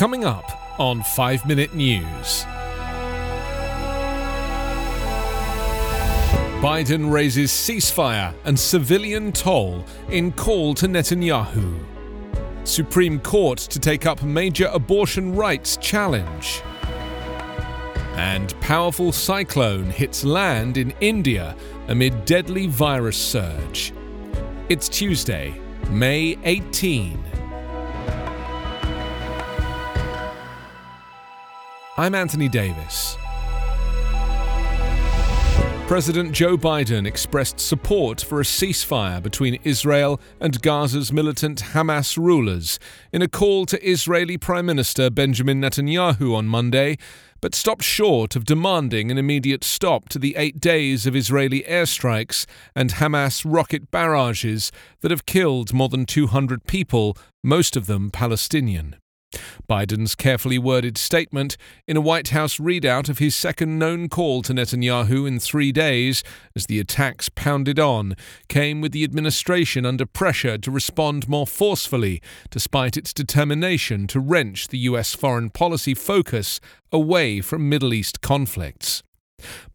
Coming up on 5 Minute News. Biden raises ceasefire and civilian toll in call to Netanyahu. Supreme Court to take up major abortion rights challenge. And powerful cyclone hits land in India amid deadly virus surge. It's Tuesday, May 18. I'm Anthony Davis. President Joe Biden expressed support for a ceasefire between Israel and Gaza's militant Hamas rulers in a call to Israeli Prime Minister Benjamin Netanyahu on Monday, but stopped short of demanding an immediate stop to the eight days of Israeli airstrikes and Hamas rocket barrages that have killed more than 200 people, most of them Palestinian. Biden's carefully worded statement in a White House readout of his second known call to Netanyahu in three days, as the attacks pounded on, came with the administration under pressure to respond more forcefully, despite its determination to wrench the U.S. foreign policy focus away from Middle East conflicts.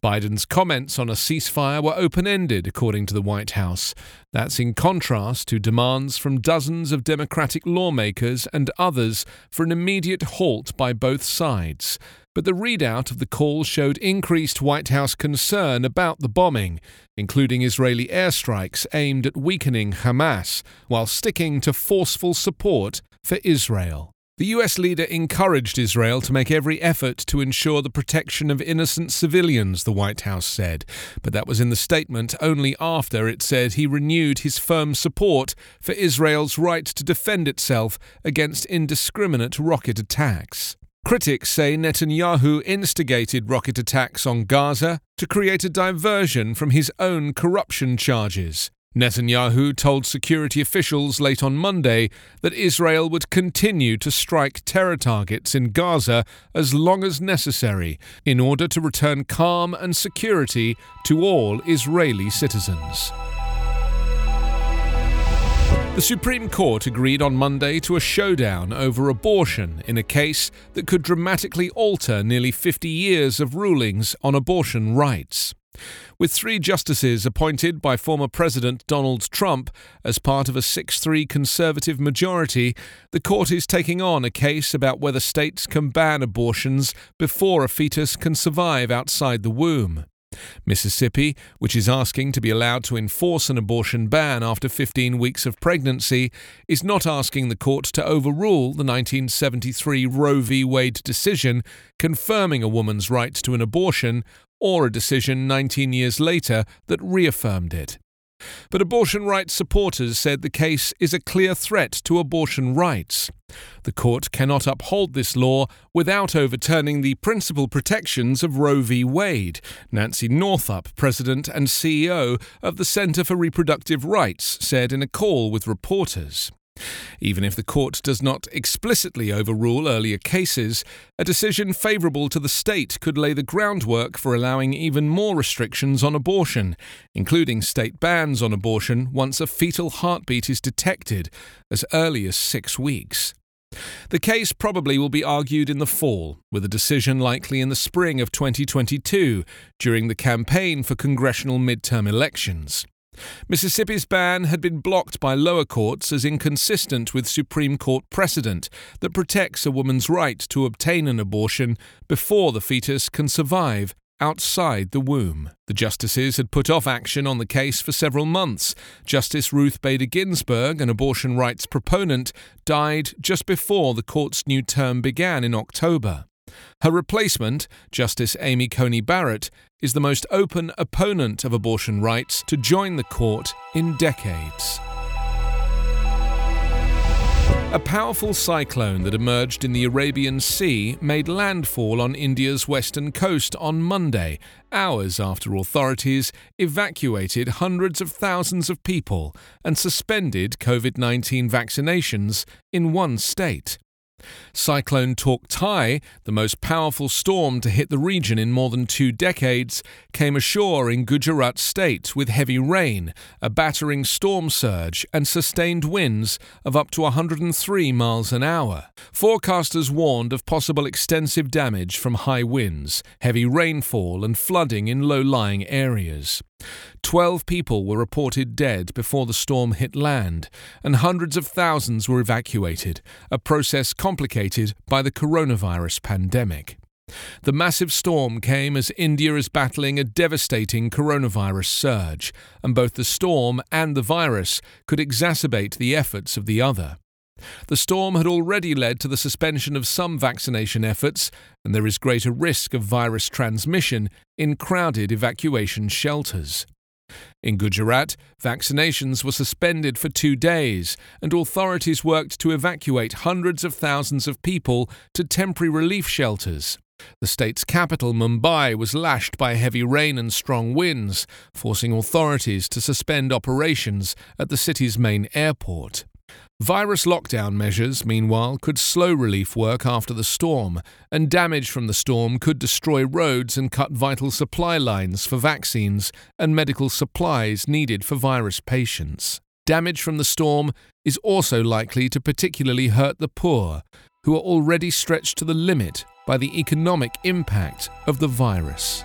Biden's comments on a ceasefire were open ended, according to the White House. That's in contrast to demands from dozens of Democratic lawmakers and others for an immediate halt by both sides. But the readout of the call showed increased White House concern about the bombing, including Israeli airstrikes aimed at weakening Hamas, while sticking to forceful support for Israel. The US leader encouraged Israel to make every effort to ensure the protection of innocent civilians, the White House said, but that was in the statement only after it said he renewed his firm support for Israel's right to defend itself against indiscriminate rocket attacks. Critics say Netanyahu instigated rocket attacks on Gaza to create a diversion from his own corruption charges. Netanyahu told security officials late on Monday that Israel would continue to strike terror targets in Gaza as long as necessary in order to return calm and security to all Israeli citizens. The Supreme Court agreed on Monday to a showdown over abortion in a case that could dramatically alter nearly 50 years of rulings on abortion rights with three justices appointed by former President Donald Trump as part of a 6 3 conservative majority, the court is taking on a case about whether states can ban abortions before a fetus can survive outside the womb. Mississippi, which is asking to be allowed to enforce an abortion ban after 15 weeks of pregnancy, is not asking the court to overrule the 1973 Roe v. Wade decision confirming a woman's right to an abortion or a decision 19 years later that reaffirmed it. But abortion rights supporters said the case is a clear threat to abortion rights. The court cannot uphold this law without overturning the principal protections of Roe v. Wade, Nancy Northup, president and CEO of the Center for Reproductive Rights, said in a call with reporters. Even if the court does not explicitly overrule earlier cases, a decision favourable to the state could lay the groundwork for allowing even more restrictions on abortion, including state bans on abortion once a fetal heartbeat is detected, as early as six weeks. The case probably will be argued in the fall, with a decision likely in the spring of 2022 during the campaign for congressional midterm elections. Mississippi's ban had been blocked by lower courts as inconsistent with Supreme Court precedent that protects a woman's right to obtain an abortion before the fetus can survive outside the womb. The justices had put off action on the case for several months. Justice Ruth Bader Ginsburg, an abortion rights proponent, died just before the court's new term began in October. Her replacement, Justice Amy Coney Barrett, is the most open opponent of abortion rights to join the court in decades. A powerful cyclone that emerged in the Arabian Sea made landfall on India's western coast on Monday, hours after authorities evacuated hundreds of thousands of people and suspended COVID 19 vaccinations in one state. Cyclone Tauktae, the most powerful storm to hit the region in more than two decades, came ashore in Gujarat state with heavy rain, a battering storm surge, and sustained winds of up to 103 miles an hour. Forecasters warned of possible extensive damage from high winds, heavy rainfall, and flooding in low lying areas. Twelve people were reported dead before the storm hit land, and hundreds of thousands were evacuated, a process complicated by the coronavirus pandemic. The massive storm came as India is battling a devastating coronavirus surge, and both the storm and the virus could exacerbate the efforts of the other. The storm had already led to the suspension of some vaccination efforts, and there is greater risk of virus transmission in crowded evacuation shelters. In Gujarat, vaccinations were suspended for two days, and authorities worked to evacuate hundreds of thousands of people to temporary relief shelters. The state's capital, Mumbai, was lashed by heavy rain and strong winds, forcing authorities to suspend operations at the city's main airport. Virus lockdown measures, meanwhile, could slow relief work after the storm, and damage from the storm could destroy roads and cut vital supply lines for vaccines and medical supplies needed for virus patients. Damage from the storm is also likely to particularly hurt the poor, who are already stretched to the limit by the economic impact of the virus.